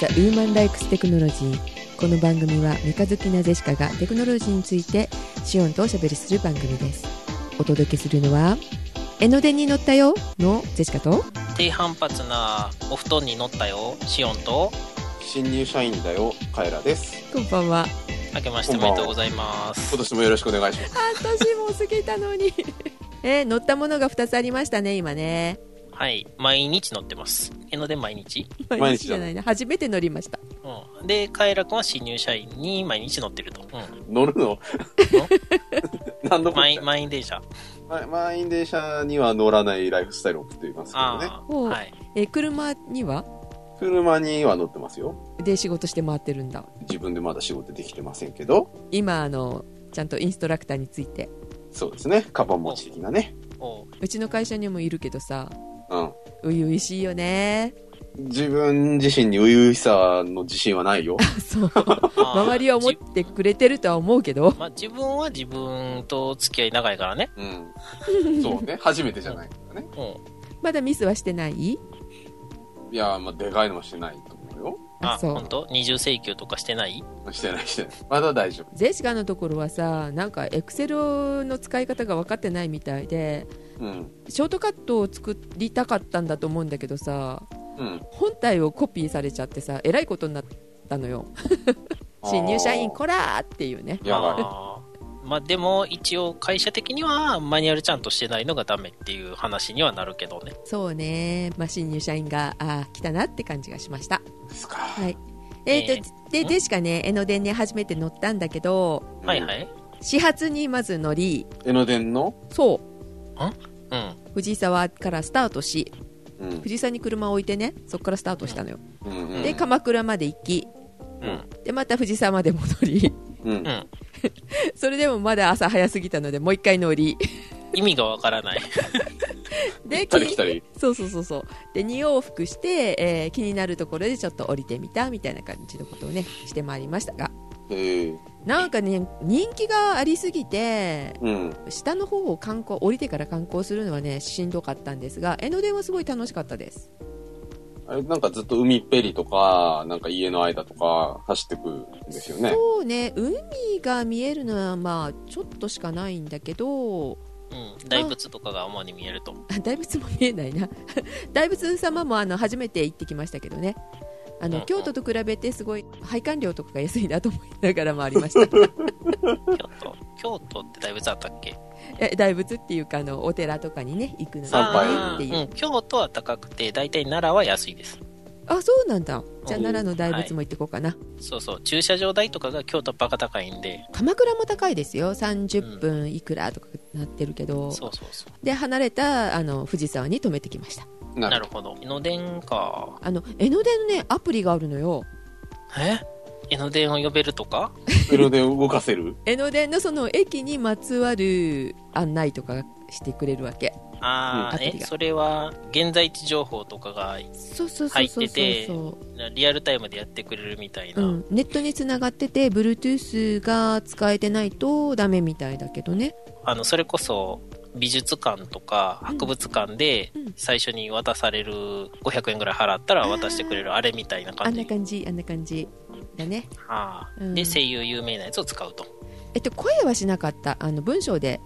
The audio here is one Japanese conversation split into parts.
The Woman Likes Technology この番組はメカ好きなジェシカがテクノロジーについてシオンとおしゃべりする番組です。お届けするのは江ノ電に乗ったよのジェシカと低反発なお布団に乗ったよシオンと新入社員だよカエラです。こんばんは。明けましておめでとうございます。今年もよろしくお願いします。半年も過ぎたのに。えー乗ったものが2つありましたね今ねはい。毎日乗ってます。江ノ電毎日、毎日じゃない。な初めて乗りました。うん、でカエラ君は新入社員に毎日乗ってると、うん、乗るの？何のこっ満員満員電車。ま満員電車には乗らないライフスタイルを送っていますけどね。はい。えー車には？車には乗ってますよ。で仕事して回ってるんだ。自分でまだ仕事できてませんけど。今あのちゃんとインストラクターについて。そうですね。カバン持ち的なね。うちの会社にもいるけどさうん。初々しいよね。自分自身に初々しさの自信はないよ。そう。まあ周りは思ってくれてるとは思うけど。まあ、自分は自分と付き合い長いからね。うん。そうね。初めてじゃないからね。うん。まだミスはしてない？いやまあでかいのはしてないと思うよ。あ、あそう。本当？二重請求とかしてない？してないしてない。まだ大丈夫。ジェシカのところはさなんかエクセルの使い方が分かってないみたいでうん。ショートカットを作りたかったんだと思うんだけどさうん。本体をコピーされちゃってさえらいことになったのよ。新入社員こらーっていうね。やばい。まあでも一応会社的にはマニュアルちゃんとしてないのがダメっていう話にはなるけどね。そうね、まあ、新入社員があー来たなって感じがしました。ですか。はい。えー。とえでん？ジェシカね江ノ電に初めて乗ったんだけどはいはい。始発にまず乗り江ノ電の？そううん。藤沢からスタートしうん。藤沢に車を置いてねそこからスタートしたのよ、うん。うん。で鎌倉まで行きうん。でまた藤沢まで戻り。それでもまだ朝早すぎたのでもう一回乗り。意味がわからない。で来たり来たりそうそうそうそう。で2往復して、えー気になるところでちょっと降りてみたみたいな感じのことをねしてまいりましたがなんかね人気がありすぎてうん下の方を観光降りてから観光するのはねしんどかったんですが江ノ電はすごい楽しかったですあれなんかずっと海っぺりとか、なんか家の間とか走ってくんですよね。そうね海が見えるのはまあちょっとしかないんだけどうん。大仏とかが主に見えると。あ大仏も見えないな 大仏様もあの初めて行ってきましたけどねあのうん。うん京都と比べてすごい配管料とかが安いなと思いながらもありました。京都。京都って大仏あったっけ？え大仏っていうかあのお寺とかにね行くのがいいっていう。うん。京都は高くて、大体奈良は安いです。あそうなんだ。じゃあうん。奈良の大仏も行ってこうかな、そうそう。駐車場代とかが京都バカ高いんで。鎌倉も高いですよ。30分いくらとかなってるけど、そうそうそう。で離れたあの藤沢に止めてきましたなる。なるほど。江ノ電か。あの江ノ電のねアプリがあるのよ。え？江ノ電を呼べるとか？江ノ電動かせる？江ノ電のその駅にまつわる案内とかしてくれるわけ。ああ、え、それは、現在地情報とかが、そうそうそう入そう。っててそうリアルタイムでやってくれるみたいな。うん、ネットにつながってて Bluetooth が使えてないとダメみたいだけどね。あの、それこそ、美術館とか博物館でうん。最初に渡される500円ぐらい払ったら渡してくれるあれみたいなあんな感じ。感じあんな感じ。だね。ああうん。で、声優有名なやつを使うと。えっと声はしなかったあの文章で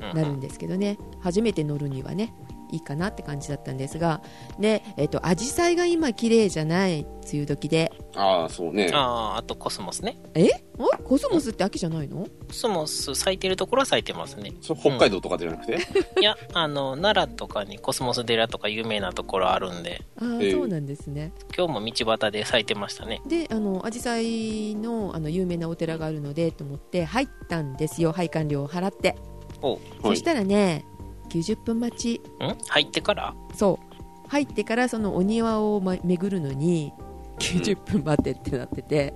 うんなるんですけどね。初めて乗るにはねいいかなって感じだったんですがでえっと紫陽花が今綺麗じゃない梅雨時で。ああ、そうね。ああ、あとコスモスね。え？おコスモスって秋じゃないの？コスモス咲いてるところは咲いてますね。北海道とかじゃなくて、いや、あの、奈良とかにコスモス寺とか有名なところあるんで、あーええ。そうなんですね。今日も道端で咲いてましたね。であの紫陽花のあの有名なお寺があるのでと思って入ったんですよ。拝観料を払って、おう。はい。そしたらね90分待ち。ん？入ってから？そう。入ってからそのお庭を、ま、巡るのに90分待ってってなってて、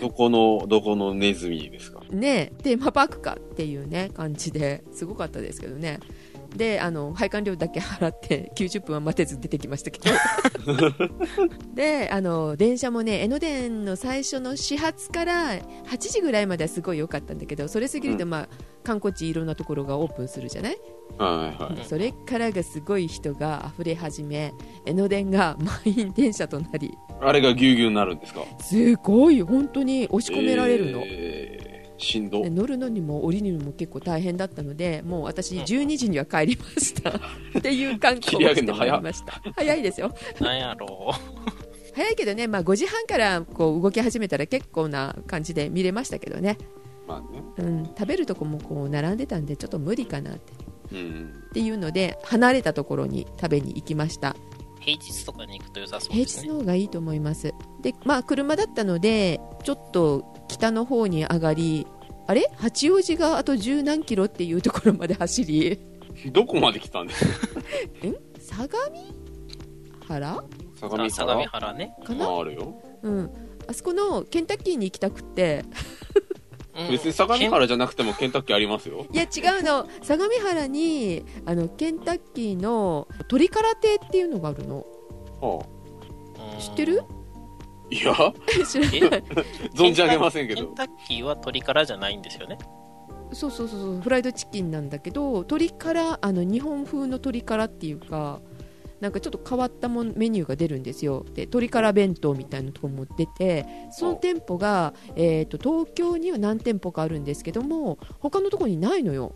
どこの、どこのネズミですか？ねテーマパークかっていうね感じですごかったですけどねであの配管料だけ払って 90分は待てず出てきましたけど。であの電車もね江ノ電の最初の始発から8時ぐらいまではすごい良かったんだけどそれ過ぎると、うん。まあ、観光地いろんなところがオープンするじゃない、はいはい。それからがすごい人が溢れ始め江ノ電が満員電車となり。あれがぎゅうぎゅうになるんですか？すごい本当に押し込められるの、えー、しんど。で。乗るのにも降りるのにも結構大変だったのでもう私12時には帰りました。っていう観光をしてまいりました。早いですよ。なんやろ早いけどね、まあ、5時半からこう動き始めたら結構な感じで見れましたけどね、まあね。うん、食べるとこもこう並んでたんでちょっと無理かなって。うん。っていうので離れたところに食べに行きました。う。平日とかに行くと良さそう平ですね。日の方がいいと思います。でまあ車だったのでちょっと北の方に上がりあれ？八王子があと十何キロっていうところまで走り。どこまで来たんですか？相模原？相模あ相模原原ね。かな、ああるよ。うん、あそこのケンタッキーに行きたくって。うん別に相模原じゃなくてもケンタッキーありますよ。いや違うの。相模原にあのケンタッキーの鶏辛亭っていうのがあるの。はうん。知ってる？あ、いや、知らない。存じ上げませんけど。ケンタッキーは鶏からじゃないんですよね。そうそうそうそう。フライドチキンなんだけど鶏辛あの日本風の鶏辛っていうかなんかちょっと変わったもんメニューが出るんですよ。で鶏辛弁当みたいなところも出てその店舗が、えー、と東京には何店舗かあるんですけども他のところにないのよ。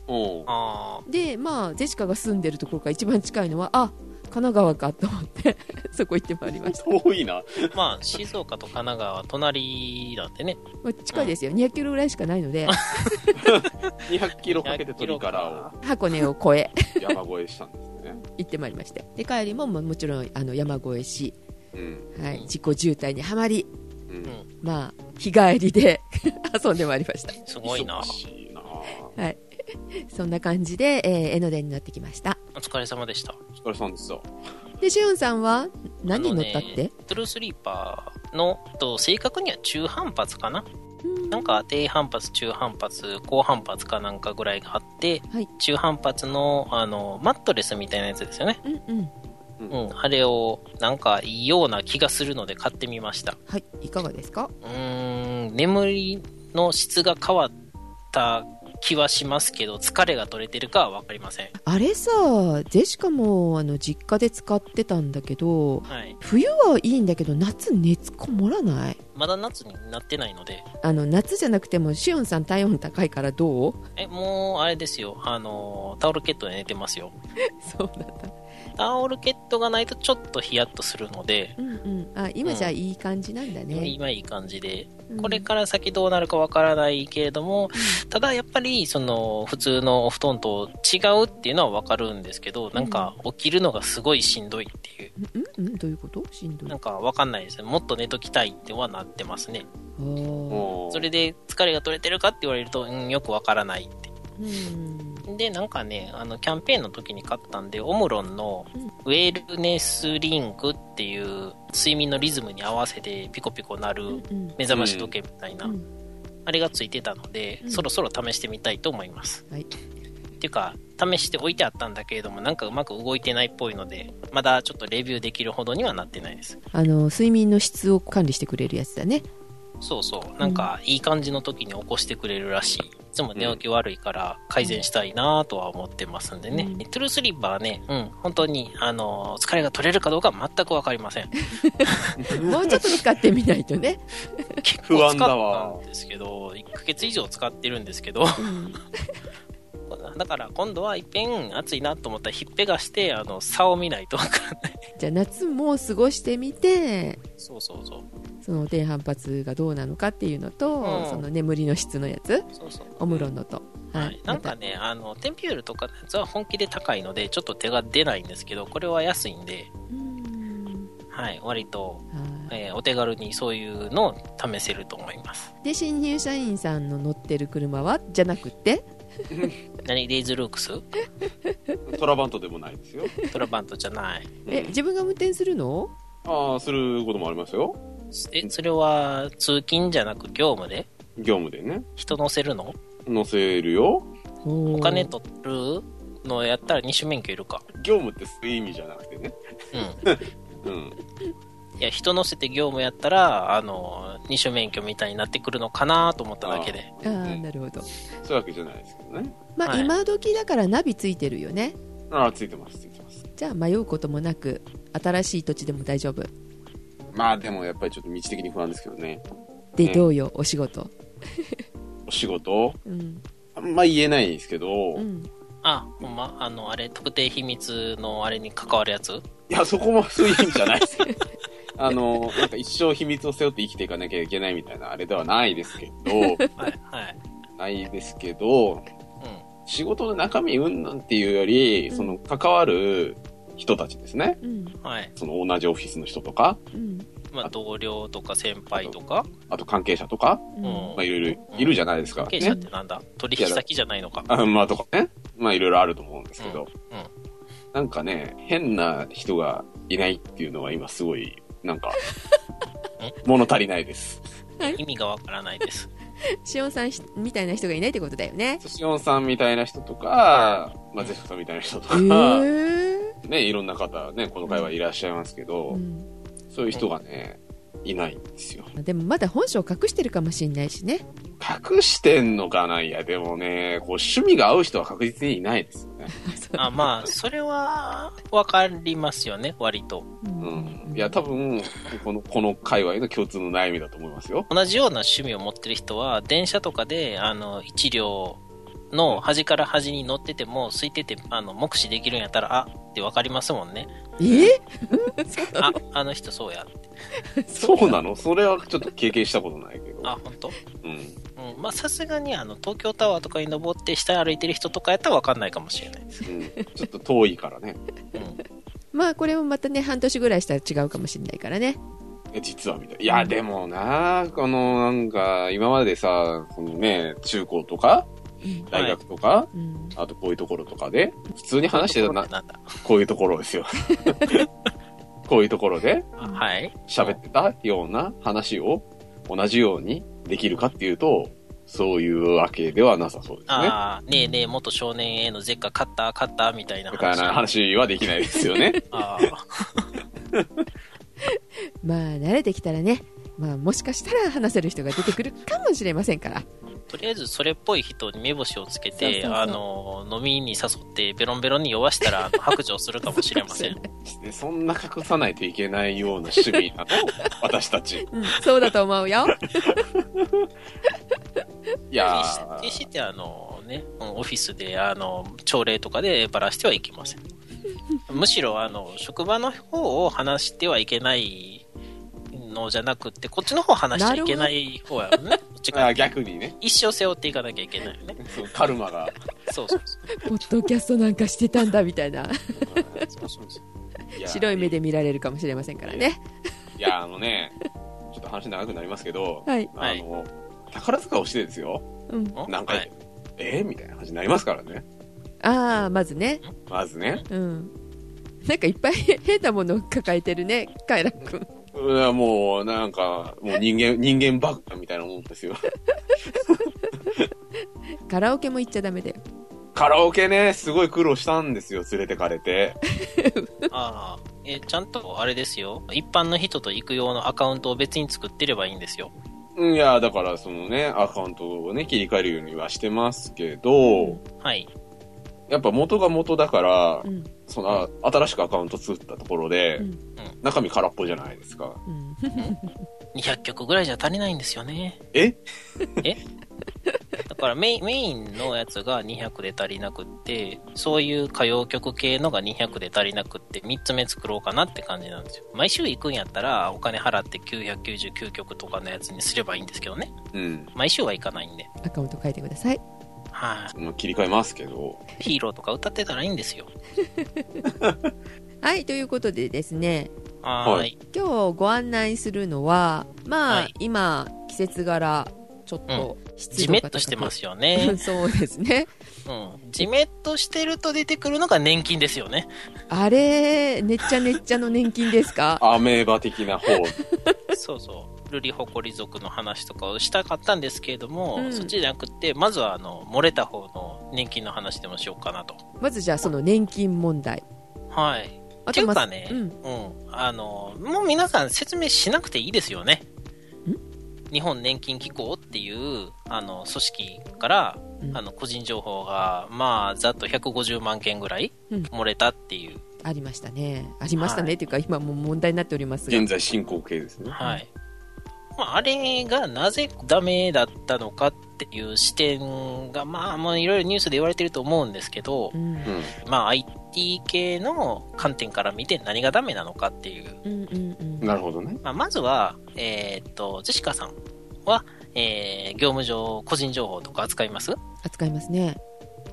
でまあジェシカが住んでるところが一番近いのはあ神奈川かと思って そこ行ってまいりました、遠いな。あ。まあ、静岡と神奈川は隣なんでね。まあ、近いですよ。200キロぐらいしかないので。200キロかけて鶏から箱根を越え。を山越えしたんですね。行ってまいりましてで帰りもまあもちろんあの山越えし、うん。はい、自己渋滞にはまりうん。まあ日帰りで 遊んでまいりましたすごいなはい そんな感じで、えー江ノ電になってきましたお疲れ様でした。お疲れさんですよ。でしおんさんは何に乗ったって、ねトゥルースリーパーの、と正確には中反発かなうんなんか低反発、中反発、高反発かなんかぐらいがあって、はい。中反発のあのマットレスみたいなやつですよね。うん。うん。うん、あれをなんかいいような気がするので買ってみました。はい。いかがですか？うーん、眠りの質が変わった気はしますけど、疲れが取れてるかはわかりません。あれさジェシカもあの実家で使ってたんだけどはい。冬はいいんだけど夏熱こもらない？まだ夏になってないので、あの夏じゃなくてもしおんさん体温高いからどう？え、もうあれですよ、あの、タオルケットで寝てますよ。そうなんだタオルケットがないとちょっとヒヤッとするので、うんうん。あ今じゃいい感じなんだね、今いい感じで、うん。これから先どうなるかわからないけれども、ただやっぱり、その、普通のお布団と違うっていうのはわかるんですけど、なんか、起きるのがすごいしんどいっていう。うん。うん。どういうこと？しんどい。なんかわかんないですね。もっと寝ときたいってはなってますね。それで疲れが取れてるかって言われると、うん、よくわからないって。うん。で、なんかね、あの、キャンペーンの時に買ったんで、オムロンのうんウェルネスリンクっていう睡眠のリズムに合わせてピコピコなるうん目覚まし時計みたいな、うん。あれがついてたので、うん。そろそろ試してみたいと思います。はい。っていうか、試しておいてあったんだけれども、なんかうまく動いてないっぽいので、まだちょっとレビューできるほどにはなってないです。あの睡眠の質を管理してくれるやつだねそうそう。なんか、いい感じの時に起こしてくれるらしい。いつも寝起き悪いから改善したいなとは思ってますんでね。うんトゥルースリーパーはね、うん、本当に、あの、疲れが取れるかどうか全くわかりません。もうちょっと使ってみないとね、結不安構使っだわたんですけど、1ヶ月以上使ってるんですけど、うんだから今度はいっぺん暑いなと思ったらひっぺがして、あの、差を見ないとわからない。じゃあ夏も過ごしてみてそうそうそう。その低反発がどうなのかっていうのと、うん。その眠りの質のやつそうそう。オムロンのと、はい、なんかね、あの、テンピュールとかのやつは本気で高いので、ちょっと手が出ないんですけど、これは安いんで、うん。はい、割と、はい。えーお手軽にそういうのを試せると思います。で新入社員さんの乗ってる車は？じゃなくて？何レイズルークス？トラバントでもないですよ。トラバントじゃない。え自分が運転するの？ああ、することもありますよ。え、それは通勤じゃなく業務で？業務でね。人乗せるの？乗せるよ。おお金取るのやったら二種免許いるか。業務ってそういう意味じゃなくてね。うん。うん。いや、人乗せて業務やったら、あの、二種免許みたいになってくるのかなと思っただけで。ああなるほど。そういうわけじゃないですけどね。まあ、はい。今時だからナビついてるよね。ああ、ついてます、ついてます。じゃあ迷うこともなく新しい土地でも大丈夫。まあでもやっぱりちょっと道的に不安ですけどね。で、うんどうよお仕事？お仕事？うん。あんま言えないんですけど、いうん。あ、ほんま、あの、あれ、特定秘密のあれに関わるやつ？や、そこもそういう意味じゃないですけど。あの、なんか一生秘密を背負って生きていかなきゃいけないみたいなあれではないですけど、はい、はい。ないですけど、うん。仕事の中身うんなんていうより、うんその関わる人たちですね。うんはい。その同じオフィスの人とか、うんまあ、同僚とか先輩とか、あと関係者とか、うんうんまあいろいろいるじゃないですか。関係者っね。てなんだ、取引先じゃないのか。あまあとかね。まあいろいろあると思うんですけど、うんなんかね、変な人がいないっていうのは今すごい、なんか、物足りないです。意味がわからないです。しおんさんひみたいな人がいないってことだよね。寿司オンさんみたいな人とか、まあゼフさんみたいな人とか、へえね、いろんな方ね、この会はいらっしゃいますけど、うん。そういう人がね、いないんですよ。でもまだ本性を隠してるかもしれないしね隠してんのかないや、でもね、こう趣味が合う人は確実にいないですよね。あまあ、それは、わかりますよね、割と。ううん。いや、多分、この、この界隈の共通の悩みだと思いますよ。同じような趣味を持ってる人は、電車とかで、あの、一両の端から端に乗ってても、空いてて、あの、目視できるんやったら、あってわかりますもんね。え？あ、あの人 そうや。そうなの？それはちょっと経験したことないけど。あ、本当？うん。うん。まあ、さすがに、あの、東京タワーとかに登って下歩いてる人とかやったらわかんないかもしれないです。うん。ちょっと遠いからね。うん。まあこれもまたね半年ぐらいしたら違うかもしれないからねえ実はみたい。いや、でもな、この、なんか、今までさ、そのね、中高とか、うん大学とか、うんあとこういうところとかで、普通に話してたな、なんだ？こういうところですよ。こういうところであはい。喋ってたような話を同じようにできるかっていうと、そういうわけではなさそうですね。ああ、ねえねえ、元少年 A のゼッカ勝った勝ったみたいなみたい話。な話はできないですよね。あ まあ慣れてきたらねまあもしかしたら話せる人が出てくるかもしれませんからあ、とりあえずそれっぽい人に目星をつけて、そうそうそうあの、飲みに誘ってベロンベロンに酔わしたら 白状するかもしれません。でそんな隠さないといけないような趣味なの私たち。うんそうだと思うよいや決してあのね、うんオフィスであの、朝礼とかでばらしてはいけません。むしろあの、職場の方を話してはいけないのじゃなくって、こっちの方話しちゃいけない方やろね。こっちーあが逆にね、一生背負っていかなきゃいけないよね。そうカルマが。そうそうそう。ポッドキャストなんかしてたんだみたいなそうそうそう。いや白い目で見られるかもしれませんからねいや、あのね、ちょっと話長くなりますけど、はいあの、宝塚をしてですよ。うんお？何回、はいえーみたいな感じになりますからね。ああまずねまずね。うんなんかいっぱい 変なものを抱えてるねカイラ君もう、なんか、もう人間、人間バカみたいなもんですよ。カラオケも行っちゃダメだよカラオケね、すごい苦労したんですよ、連れてかれて。ああ、え、ちゃんとあれですよ。一般の人と行く用のアカウントを別に作ってればいいんですよ。うんいや、だから、そのね、アカウントをね、切り替えるようにはしてますけど、はい。やっぱ元が元だからう、んその、新しくアカウント作ったところで、うん中身空っぽじゃないですか。うん200曲ぐらいじゃ足りないんですよね。え？え？だからメインメインのやつが200で足りなくって、そういう歌謡曲系のが200で足りなくって、3つ目作ろうかなって感じなんですよ。毎週行くんやったら、お金払って999曲とかのやつにすればいいんですけどね。うん。毎週は行かないんで。アカウント書いてくださいはい、まあ、切り替えますけど、ヒーローとか歌ってたらいいんですよ。はいということでですねはーい。今日ご案内するのはまあ、はい今季節柄ちょっと湿じ度が高くめっとしてますよね。そうですねうん。じめっとしてると出てくるのが年金ですよね。あれねっちゃねっちゃの年金ですか？アメーバ的な方。そうそう。ルリホコリ族の話とかをしたかったんですけれども、うんそっちじゃなくて、まずはあの、漏れた方の年金の話でもしようかなと。まずじゃあその年金問題はい。あっていうまかね、ううんん、あの、もう皆さん説明しなくていいですよね。日本年金機構っていう、あの、組織から、うんあの、個人情報が、まあ、ざっと150万件ぐらいうん漏れたっていう。ありましたねありましたね、はいっていうか今もう問題になっておりますが現在進行形ですね。はい。まあ、あれがなぜダメだったのかっていう視点が、まあ、もういろいろニュースで言われてると思うんですけどう、んうん。まあ、IT 系の観点から見て何がダメなのかっていう。うんうんうんなるほどね。まあ、まずは、えーっと、ジェシカさんは、えー業務上個人情報とか扱います？扱いますね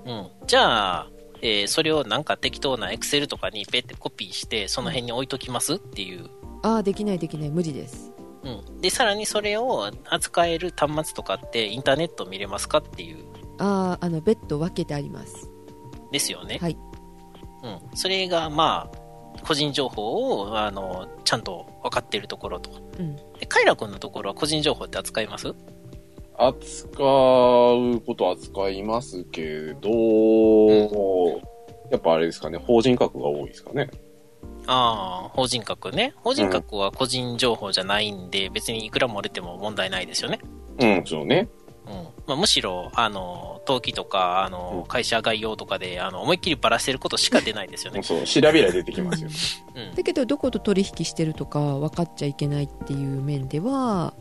うん。じゃあ、えーそれをなんか適当な Excel とかにペってコピーして、その辺に置いときますっていう。ああできないできない無理ですうん。で、さらにそれを扱える端末とかってインターネット見れますかっていう。あああのベッド分けてありますですよね。はいうん。それが、まあ、個人情報を、あの、ちゃんと分かっているところと。うんで、カイラ君のところは個人情報って扱います？扱うこと扱いますけど、やっぱあれですかね、法人格が多いですかね。ああ、法人格ね。法人格は個人情報じゃないんで、別にいくら漏れても問題ないですよね。うん、そうね。うん。まあ、むしろ、あの、登記とか、あの、会社概要とかで、あの、思いっきりばらしてることしか出ないですよね。そう、調べりゃ出てきますよ。うん。だけどどこと取引してるとか分かっちゃいけないっていう面では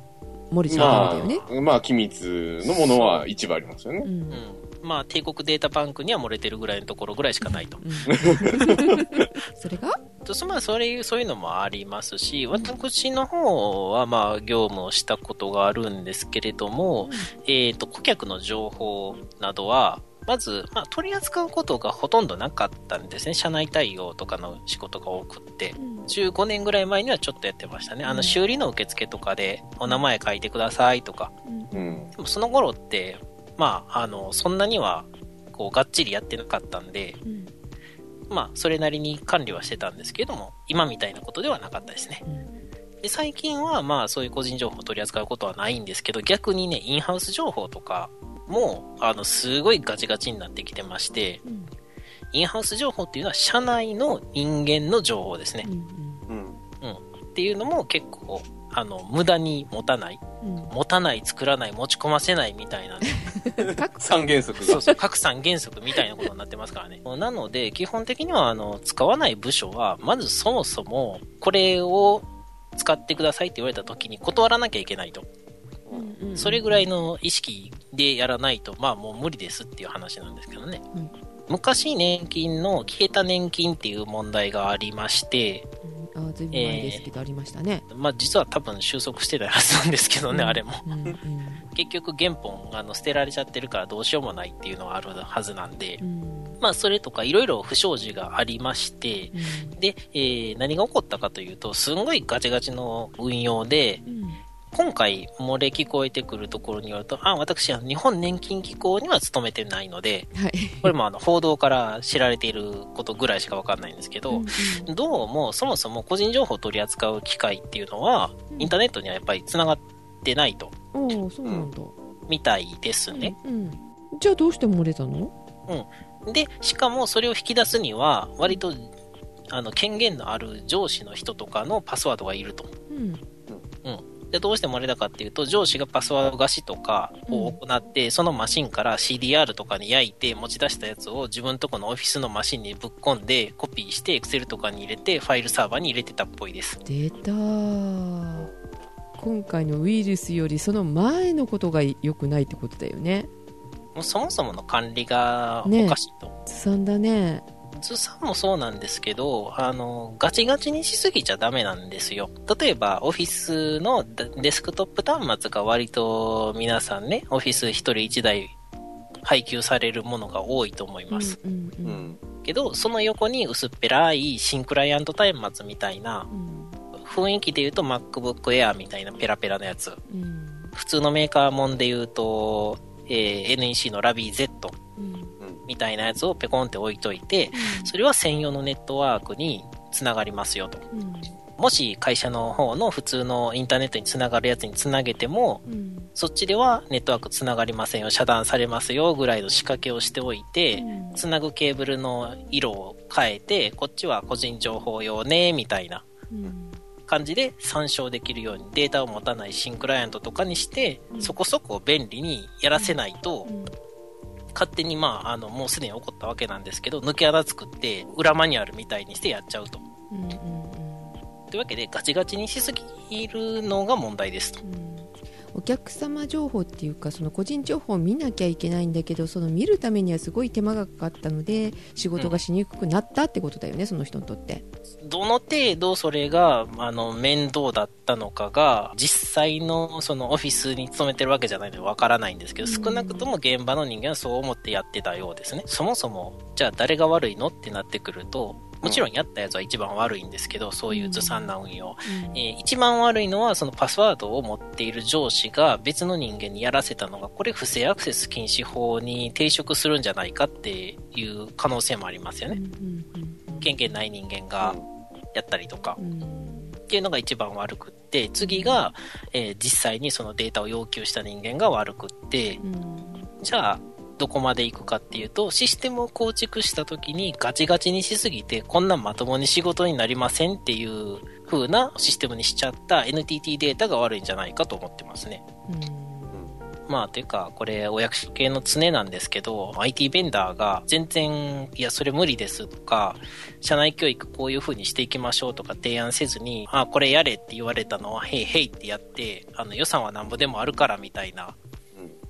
漏れちゃダメだよね、まあ、まあ、機密のものは一部ありますよね。うんうん。まあ、帝国データバンクには漏れてるぐらいのところぐらいしかないと。うん それが？とそまあ、それ、そういうのもありますし、私の方は、まあ、業務をしたことがあるんですけれども、えっ、と、顧客の情報などは、まず、まあ、取り扱うことがほとんどなかったんですね。社内対応とかの仕事が多くって。15年ぐらい前にはちょっとやってましたね。あの、うん修理の受付とかで、お名前書いてくださいとか。うん。でもその頃って、まあ、あの、そんなには、こう、がっちりやってなかったんで、うんまあ、それなりに管理はしてたんですけれども、今みたいなことではなかったですね。うんで、最近は、まあ、そういう個人情報を取り扱うことはないんですけど、逆にね、インハウス情報とかも、あの、すごいガチガチになってきてまして、うんインハウス情報っていうのは、社内の人間の情報ですね。うんうん。っていうのも結構、あの、無駄に持たない、うん持たない、作らない、持ち込ませないみたいな 三原則がそう。そう、各三原則みたいなことになってますからね。なので、基本的には、あの、使わない部署は、まずそもそも、これを使ってくださいって言われた時に断らなきゃいけないと。うんうんそれぐらいの意識でやらないと、まあもう無理ですっていう話なんですけどね。うん昔年金の消えた年金っていう問題がありまして、うんあずいぶん前ですけど、ありましたね。まあ実は多分収束してないはずなんですけどね、あれも。うんうん。結局原本あの捨てられちゃってるからどうしようもないっていうのがあるはずなんでう、ん。まあそれとかいろいろ不祥事がありまして、うん。で、えー何が起こったかというと、すんごいガチガチの運用で、うん今回漏れ聞こえてくるところによると、あ、私は日本年金機構には勤めてないので、はい。これもあの報道から知られていることぐらいしかわかんないんですけど、うんうん。どうもそもそも個人情報を取り扱う機会っていうのは、うん。インターネットにはやっぱり繋がってないと、おおそうなんだ、みたいですね。うんうん。じゃあどうして漏れたの？で、しかもそれを引き出すには、割と、あの、権限のある上司の人とかのパスワードがいると。うんで、どうして漏れたかっていうと、上司がパスワード貸しとかを行って、そのマシンから CDR とかに焼いて持ち出したやつを自分とこのオフィスのマシンにぶっ込んで、コピーして Excel とかに入れて、ファイルサーバーに入れてたっぽいです。出た今回のウイルスよりその前のことが良くないってことだよね。もうそもそもの管理がおねかしいと。ずさんだねずさんもそうなんですけど、あの、ガチガチにしすぎちゃダメなんですよ。例えば、オフィスのデデスクトップ端末が割と皆さんね、オフィス一人一台配給されるものが多いと思います。うんううんん。けど、その横に薄っぺらい新クライアント端末みたいな、うん雰囲気で言うと MacBook Air みたいなペラペラなやつ。うん普通のメーカーもんで言うと、えー NEC の Ravi Z うんみたいなやつをペコンって置いといて、それは専用のネットワークにつながりますよと。うん。もし会社の方の普通のインターネットにつながるやつにつなげても、うん。そっちではネットワークつながりませんよ、遮断されますよぐらいの仕掛けをしておいて、つなぐケーブルの色を変えて、こっちは個人情報用ね、みたいな。うん。感じで参照できるようにデータを持たない新クライアントとかにして、うん。そこそこ便利にやらせないと、うん勝手にまあ、あの、もうすでに起こったわけなんですけど、抜け穴作って、裏マニュアルみたいにしてやっちゃうと。うんうんというわけで、ガチガチにしすぎるのが問題ですと。うんお客様情報っていうかその個人情報を見なきゃいけないんだけどその見るためにはすごい手間がかかったので仕事がしにくくなったってことだよね、その人にとって。どの程度それが、あの、面倒だったのかが、実際のそのオフィスに勤めてるわけじゃないのでわからないんですけど、うん少なくとも現場の人間はそう思ってやってたようですね。そもそも、じゃあ誰が悪いのってなってくると、もちろんやったやつは一番悪いんですけど、そういうずさんな運用。えー一番悪いのは、そのパスワードを持っている上司が別の人間にやらせたのが、これ不正アクセス禁止法に抵触するんじゃないかっていう可能性もありますよね。権限ない人間がやったりとか。っていうのが一番悪くって、次が、えー実際にそのデータを要求した人間が悪くって、じゃあ、どこまで行くかっていうと、システムを構築した時にガチガチにしすぎて、こんなんまともに仕事になりませんっていう風なシステムにしちゃった NTT データが悪いんじゃないかと思ってますね。まあ、というか、これ、お役所系の常なんですけど、IT ベンダーが全然、いや、それ無理ですとか、社内教育こういう風にしていきましょうとか提案せずに、あ、これやれって言われたのは、へいへいってやって、あの、予算はなんぼでもあるからみたいな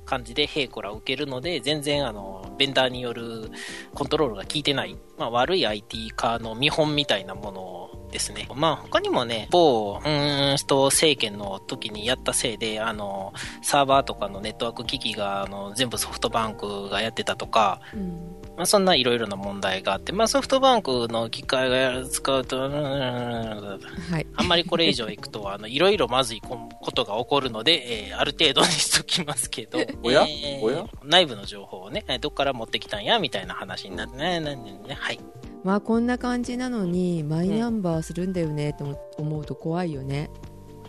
感じで、へいこら受けるので、全然、あの、ベンダーによるコントロールが効いてない、まあ、悪い IT 化の見本みたいなものですね。まあ、他にもね、某、うんと、政権の時にやったせいで、あの、サーバーとかのネットワーク機器が、あの、全部ソフトバンクがやってたとか、まあ、そんないろいろな問題があって、まあ、ソフトバンクの機械が使うと、うーんはい。あんまりこれ以上いくと、あの、いろいろまずいことが起こるので、えーある程度にしときますけど、おや？えーおや？内部の情報をね、えーどっから持ってきたんや、みたいな話になってね、なんでね、はい。まあこんな感じなのにマイナンバーするんだよねと思うと怖いよね。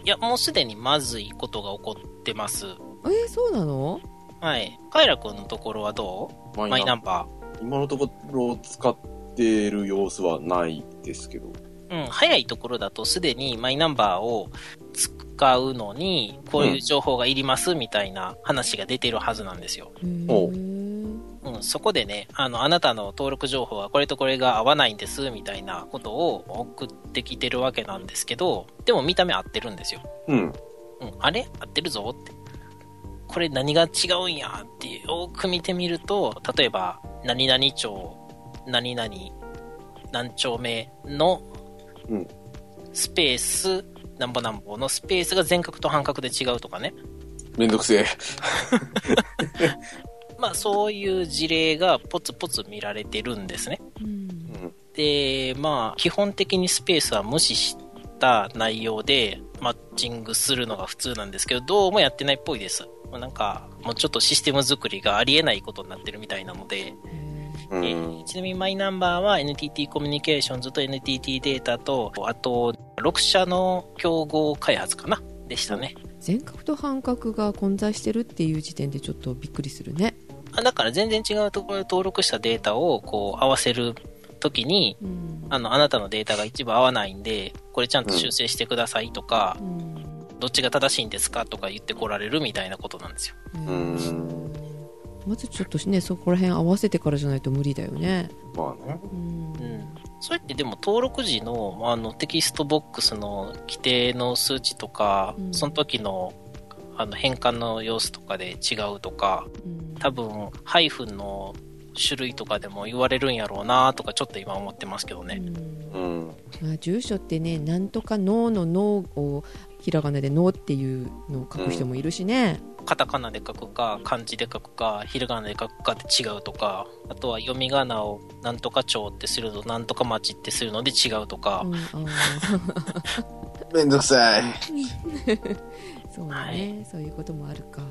いや、もうすでにまずいことが起こってます。えー、そうなの？はい。カイラ君のところはどう？マイナンバ今のところ使ってる様子はないですけど。ー。うん、早いところだとすでにマイナンバーを使うのに、こういう情報がいりますみたいな話が出てるはずなんですよ。へーおうん、そこでね、あの、あなたの登録情報はこれとこれが合わないんです、みたいなことを送ってきてるわけなんですけど、でも見た目合ってるんですよ。うん。うん、あれ？合ってるぞって。これ何が違うんやってよく見てみると、例えば、何々町、何々、何丁目のうん、スペース、なんぼなんぼのスペースが全角と半角で違うとかね。めんどくせえ。まあそういう事例がポツポツ見られてるんですね。うんうん。で、まあ、基本的にスペースは無視した内容でマッチングするのが普通なんですけど、どうもやってないっぽいです。まあなんか、もうちょっとシステム作りがありえないことになってるみたいなので、うん。えーちなみにマイナンバーは NTT コミュニケーションズと NTT データと、あと、6社の競合開発かな？でしたね。全角と半角が混在してるっていう時点でちょっとびっくりするね。あだから全然違うところで登録したデータをこう合わせるときに、うんあの、あなたのデータが一部合わないんで、これちゃんと修正してくださいとか、うんどっちが正しいんですかとか言ってこられるみたいなことなんですよ。んまずちょっとねそこら辺合わせてからじゃないと無理だよね。まあね。うんうん。それってでも登録時のあのテキストボックスの規定の数値とか、うんその時のあの変換の様子とかで違うとか、うん多分ハイフンの種類とかでも言われるんやろうなとかちょっと今思ってますけどね。うんうん。まあ、住所ってねなんとか脳の脳をひらがなで脳っていうのを書く人もいるしね、カタカナで書くか、漢字で書くか、ひらがなで書くかで違うとか、あとは読み仮名をなんとか町ってするの、なんとか町ってするので違うとか、うん、あめんどくさい。ー そうね、はい。そういうこともあるか。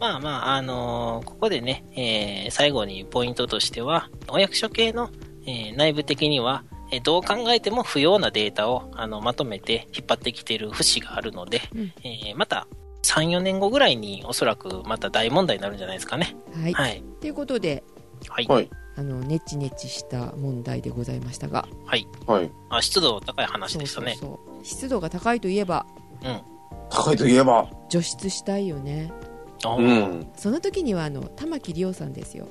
まあまあ、あのーここでね、えー最後にポイントとしては、お役所系の、えー内部的には、えーどう考えても不要なデータをあのまとめて引っ張ってきている節があるので、うんえーまた3、4年後ぐらいにおそらくまた大問題になるんじゃないですかね。はい、はい。ということではい。はい。あのネチネチした問題でございましたがはい。はい。あ湿度高い話でしたね。そうそうそう湿度が高いといえば高いといえば。除湿したいよねあう。ん。その時にはあの玉木亮さんですよ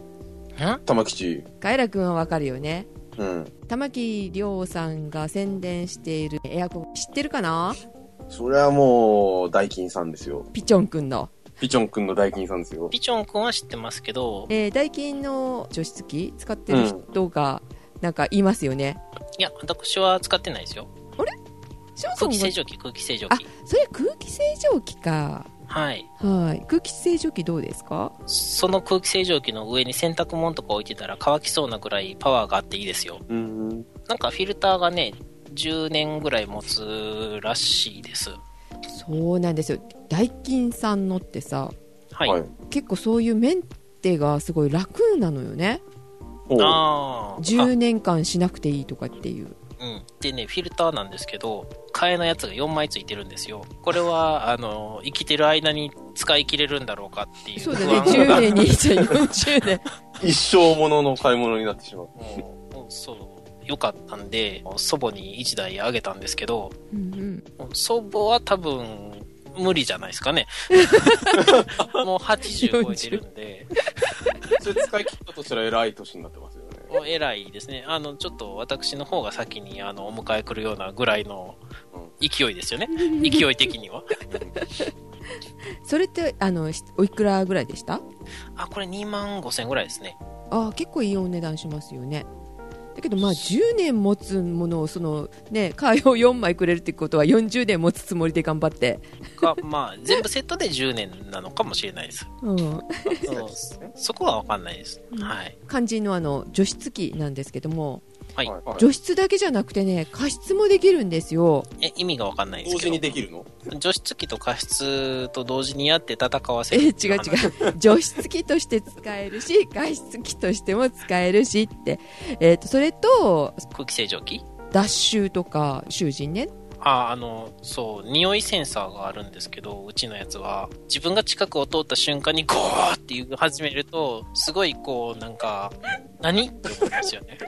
ん？玉吉。カエラ君はわかるよねうん。玉木亮さんが宣伝しているエアコン知ってるかな？それはもう、大金さんですよ。ピチョン君の、ピチョンくんの大金さんですよ。ピチョン君は知ってますけど、えー、ダイキンの除湿機使ってる人がなんかいますよね、いや、私は使ってないですよ。ションソンが空気清浄機、空気清浄あ機。それ空気清浄機かはい。はい空気清浄機どうですか？その空気清浄機の上に洗濯物とか置いてたら乾きそうなぐらいパワーがあっていいですよ。うん。なんかフィルターがね、10年ぐらい持つらしいです。そうなんですよダイキンさんのってさはい。はい。結構そういうメンテがすごい楽なのよねあー10年間しなくていいとかっていううん。でね、フィルターなんですけど、替えのやつが4枚ついてるんですよ。これは、あの、生きてる間に使い切れるんだろうかっていうそうだね不安が10年にじゃあ40年 一生ものの買い物になってしまう。もうそう、よかったんで、祖母に1台あげたんですけど、うん祖母は多分、無理じゃないですかね。もう80超えてるんで、それ使い切ったとしたら偉い年になってますよ偉いですね。あの、ちょっと私の方が先に、あの、お迎え来るようなぐらいの勢いですよね。勢い的には。それってあのしおいくらぐらいでした？あ、これ2万5千ぐらいですね。ああ結構いいお値段しますよねだけどまあ10年持つものをそのねカーを4枚くれるってことは40年持つつもりで頑張ってか、まあ、全部セットで10年なのかもしれないです。うんうんそこはわかんないです。はい。肝心のあの除湿機なんですけどもはい。はい除湿だけじゃなくてね加湿もできるんですよ。え、意味がわかんないです同時けど。にできるの？除湿機と加湿と同時にやって戦わせるえ違う。違う。除湿機として使えるし加湿器としても使えるしって、えー、とそれと空気清浄機？脱臭とか囚人ね。あ、あの、そう、匂いセンサーがあるんですけど、うちのやつは、自分が近くを通った瞬間にゴーって言い始めると、すごいこう、なんか、何？って思いますよね。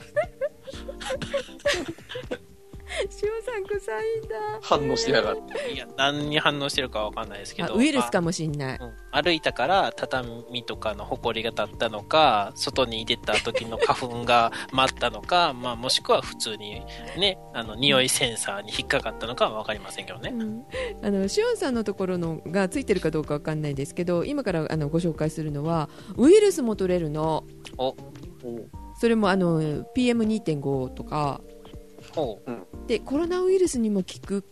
塩さん臭いんだ。反応しやがって。いや、何に反応してるかわかんないですけど。あウイルスかもしんない。うん。歩いたから畳とかの埃が立ったのか、外に出た時の花粉が舞ったのか、まあもしくは普通にね、あの、匂いセンサーに引っかかったのかはわかりませんけどね。うん。あのシオンさんのところのがついてるかどうかわかんないですけど今からあのご紹介するのはウイルスも取れるの。お、それもあの PM2.5 とか。でコロナウイルスにも効く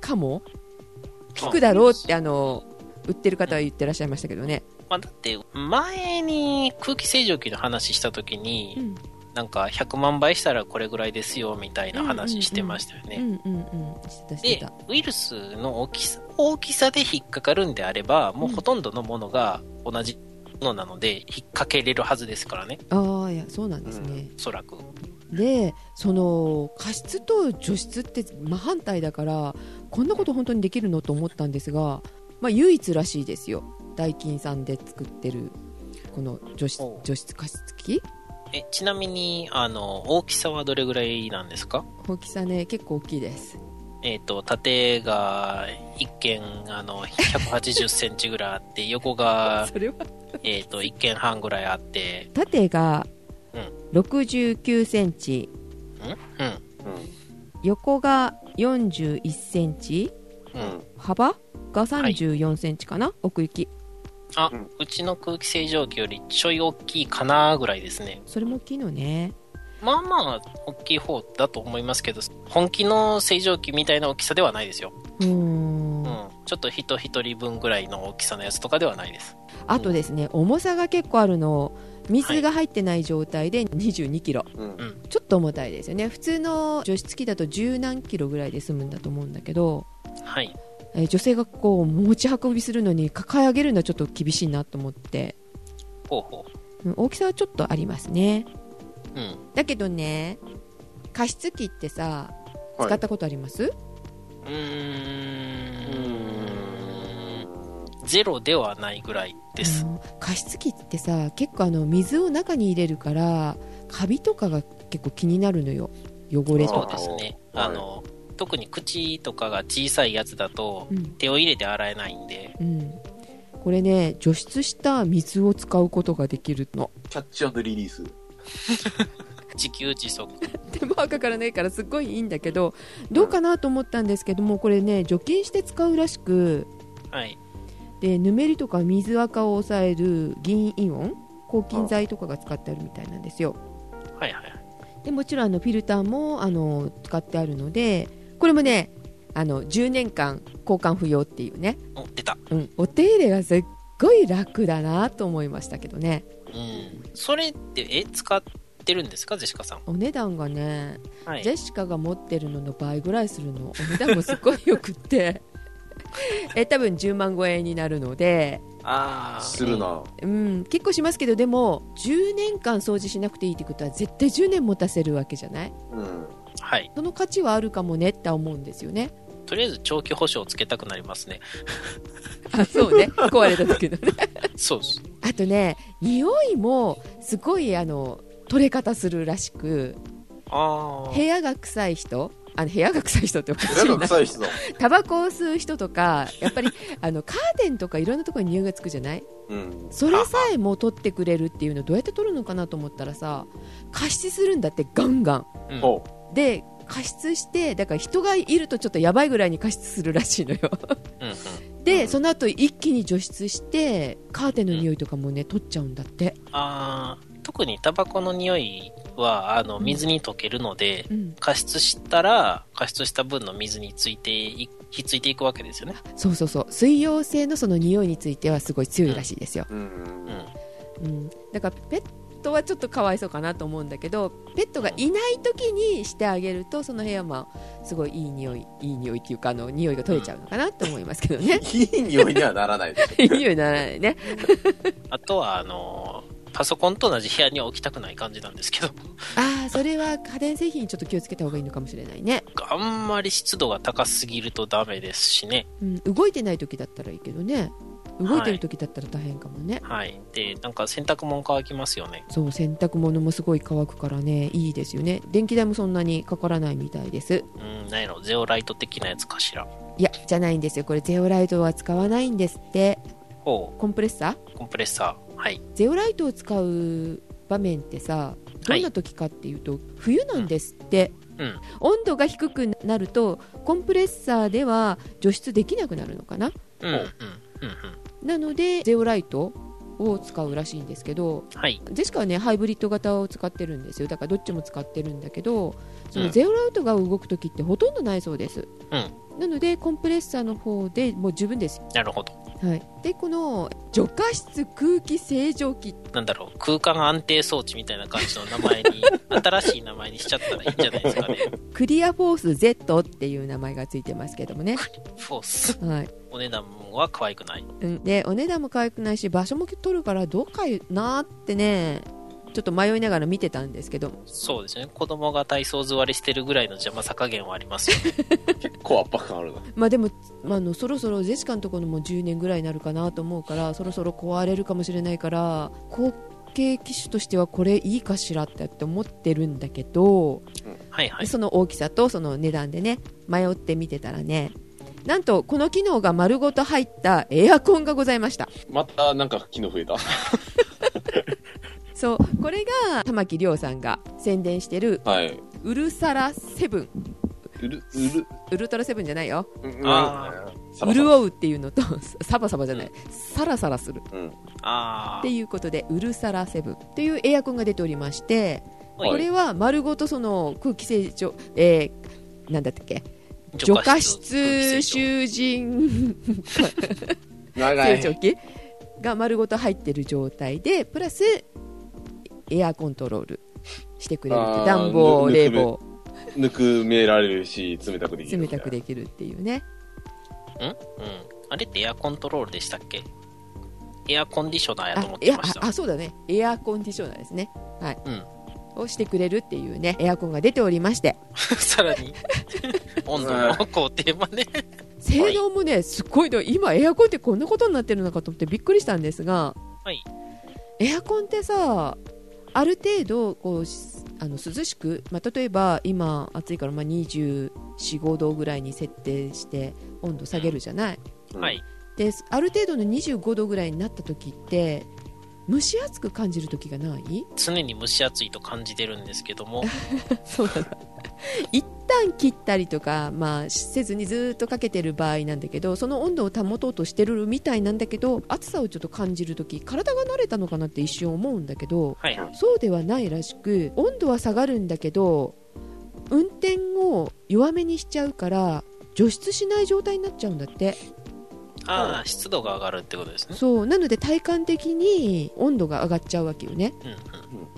かも？効くだろうってあの売ってる方は言ってらっしゃいましたけどね、まあだって、前に空気清浄機の話した時に、うん。なんか100万倍したらこれぐらいですよみたいな話してましたよね。でた、ウイルスの大きさ、大きさで引っかかるんであれば、もうほとんどのものが同じものなので、引っ掛けれるはずですからね、ああいやそうなんですね、おそらく。でその加湿と除湿って真反対だからこんなこと本当にできるのと思ったんですが、まあ、唯一らしいですよ。ダイキンさんで作ってるこの除湿除湿加湿器？え、ちなみに、あの、大きさはどれぐらいなんですか？大きさね結構大きいですえっ、と、縦が一見、あの、180センチぐらいあって、横が、それは。えっ、と、一見半ぐらいあって、縦がうん。69センチ。うん？うん。う横が41センチ。うん。ん。幅が34センチかな、奥行き。あ、うん。うちの空気清浄機よりちょい大きいかなぐらいですね。それも大きいのねまあまあ、大きい方だと思いますけど、本気の清浄機みたいな大きさではないですよ。うーんうん。ちょっと人一人分ぐらいの大きさのやつとかではないです。あとですね重さが結構あるの水が入ってない状態で2 2キロ、うん。うん。ちょっと重たいですよね普通の除湿機だと10何キロぐらいで済むんだと思うんだけど、はい。えー女性がこう持ち運びするのに抱え上げるのはちょっと厳しいなと思って、ほうほうん大きさはちょっとありますねう。うん。だけどね加湿器ってさはい使ったことあります、うーん。ゼロではないぐらいです。うん加湿器ってさ結構あの水を中に入れるからカビとかが結構気になるのよ汚れそとかうですね。はいあの、特に口とかが小さいやつだと、うん手を入れて洗えないんで、うん、これね除湿した水を使うことができるのキャッチリリース。自給自足。手間はかからないからすっごいいいんだけどどうかなと思ったんですけどもこれね除菌して使うらしくはい。でぬめりとか水垢を抑える銀イオン抗菌剤とかが使ってあるみたいなんですよはいはい。でもちろんあのフィルターもあの使ってあるのでこれもねあの10年間交換不要っていうね、お、出た。うん、お手入れがすっごい楽だなと思いましたけどねうん。それって、え、使ってるんですかジェシカさん？お値段がねはいジ。ェシカが持ってるのの倍ぐらいするのお値段もすごいよくって え多分10万超えになるので、ああ。するな。うん、結構しますけどでも10年間掃除しなくていいってことは絶対10年持たせるわけじゃない？うん。はい。その価値はあるかもねって思うんですよねとりあえず長期保証をつけたくなりますね。あそうね壊れた時のねそうです。あとね匂いもすごいあの取れ方するらしくあ部屋が臭い人あの部屋が臭い人っておかし部屋いなが臭い人だ。タバコを吸う人とかやっぱり あのカーテンとかいろんなところに匂いがつくじゃない？うん。それさえも取ってくれるっていうのどうやって取るのかなと思ったらさ加湿するんだってガンガンあ。うん。ほで加湿してだから人がいるとちょっとやばいぐらいに加湿するらしいのようんうん。で、うんその後一気に除湿してカーテンの匂いとかもね取っちゃうんだって、ああ。特にタバコの匂いは、あの、水に溶けるので、うん、加湿したら、加湿した分の水についてい、ひっついていくわけですよね。そうそうそう水溶性のその匂いについてはすごい強いらしいですよ、う。うん。うん。うん、だからペットはちょっとかわいそうかなと思うんだけどペットがいない時にしてあげるとその部屋もすごいいい匂いいい匂いっていうかあの匂いが取れちゃうのかなと思いますけどね。いい匂いにはならないでしょ。いい匂いにならないね。あとは、あのーパソコンと同じ部屋には置きたくない感じなんですけど、ああそれは家電製品にちょっと気をつけた方がいいのかもしれないね、あんまり湿度が高すぎるとダメですしね。うん、動いてない時だったらいいけどね動いてる時だったら大変かもね、はい。で、なんか洗濯物乾きますよね。そう洗濯物もすごい乾くからねいいですよね電気代もそんなにかからないみたいですうん、なんやろ、ゼオライト的なやつかしら。いやじゃないんですよこれゼオライトは使わないんですってほコンプレッサー？う、コンプレッサー。はい。ゼオライトを使う場面ってさどんな時かっていうと、冬なんですってうん。温度が低くなるとコンプレッサーでは除湿できなくなるのかな？うん。うん。うん。うん。なのでゼオライトを使うらしいんですけどはい。ジェシカはねハイブリッド型を使ってるんですよだからどっちも使ってるんだけどそうんのゼオライトが動く時ってほとんどないそうです、うんなのでコンプレッサーの方でもう十分です、なるほど。はい、でこの除加湿空気清浄機なんだろう、空間安定装置みたいな感じの名前に、新しい名前にしちゃったらいいんじゃないですかね。クリアフォース Z っていう名前がついてますけどもね、フォース？はいお値段は可愛くない。うん、でお値段も可愛くないし場所も取るからどうかなってねちょっと迷いながら見てたんですけどそうですね。子供が体操座りしてるぐらいの邪魔さ加減はありますよね。結構圧迫感あるな。まあでも、まあ、あのそろそろジェシカのところも10年ぐらいになるかなと思うからそろそろ壊れるかもしれないから後継機種としてはこれいいかしらってって思ってるんだけど、はいはい。その大きさとその値段でね迷って見てたらねなんとこの機能が丸ごと入ったエアコンがございましたまたなんか機能増えた。そうこれが玉木亮さんが宣伝してるはい。ウルサラセブン。うる、うる、ウルトラセブンじゃないよ。潤うっていうのと サバサバじゃない、サラサラする。うん。あっていうことでウルサラセブン。というエアコンが出ておりましてあ。はい。これは丸ごとその空気清浄、えー、なんだったっけ？除加湿囚人。長い。清浄機が丸ごと入ってる状態でプラスエアコントロールしてくれるって。暖房ぬ冷房。ぬくめられるし、冷たくできる。冷たくできるっていうね。ん？うん。あれってエアコントロールでしたっけ？エアコンディショナーやと思ってました。ああそうだね。エアコンディショナーですね。はい。うん。をしてくれるっていうねエアコンが出ておりまして。さらに、温度の工程まで。性能もねすごいの。今エアコンってこんなことになってるのかと思ってびっくりしたんですが。はい。エアコンってさある程度こうしあの涼しく、まあ、例えば今暑いからまあ24、5度ぐらいに設定して温度下げるじゃない、はい。である程度の25度ぐらいになった時って蒸し暑く感じる時がない？常に蒸し暑いと感じてるんですけども、そうだ 一旦切ったりとか、まあ、せずにずっとかけてる場合なんだけどその温度を保とうとしてるみたいなんだけど暑さをちょっと感じる時体が慣れたのかなって一瞬思うんだけどはいはい。そうではないらしく温度は下がるんだけど運転を弱めにしちゃうから除湿しない状態になっちゃうんだってああ、湿度が上がるってことですね。そうなので体感的に温度が上がっちゃうわけよねうんうん。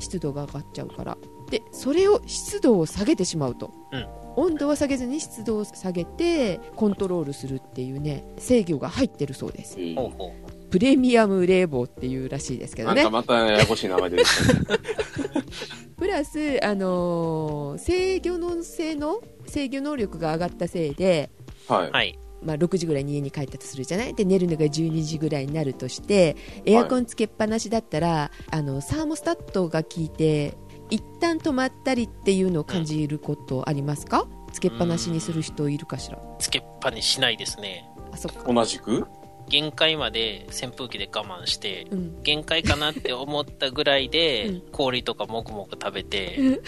湿度が上がっちゃうからでそれを湿度を下げてしまうと、うん。温度は下げずに湿度を下げてコントロールするっていうね制御が入ってるそうです。プレミアム冷房っていうらしいですけどね。なんかまたややこしい名前でした。ね。プラス、あのー制御の性能制御能力が上がったせいで、はい。まあ、6時ぐらいに家に帰ったとするじゃない？で寝るのが12時ぐらいになるとしてエアコンつけっぱなしだったら、あのサーモスタットが効いて一旦止まったりっていうのを感じることありますか、つけっぱなしにする人いるかしら？つけっぱにしないですね。あそっか、同じく？限界まで扇風機で我慢して、うん、限界かなって思ったぐらいで、うん。氷とかもくもく食べて、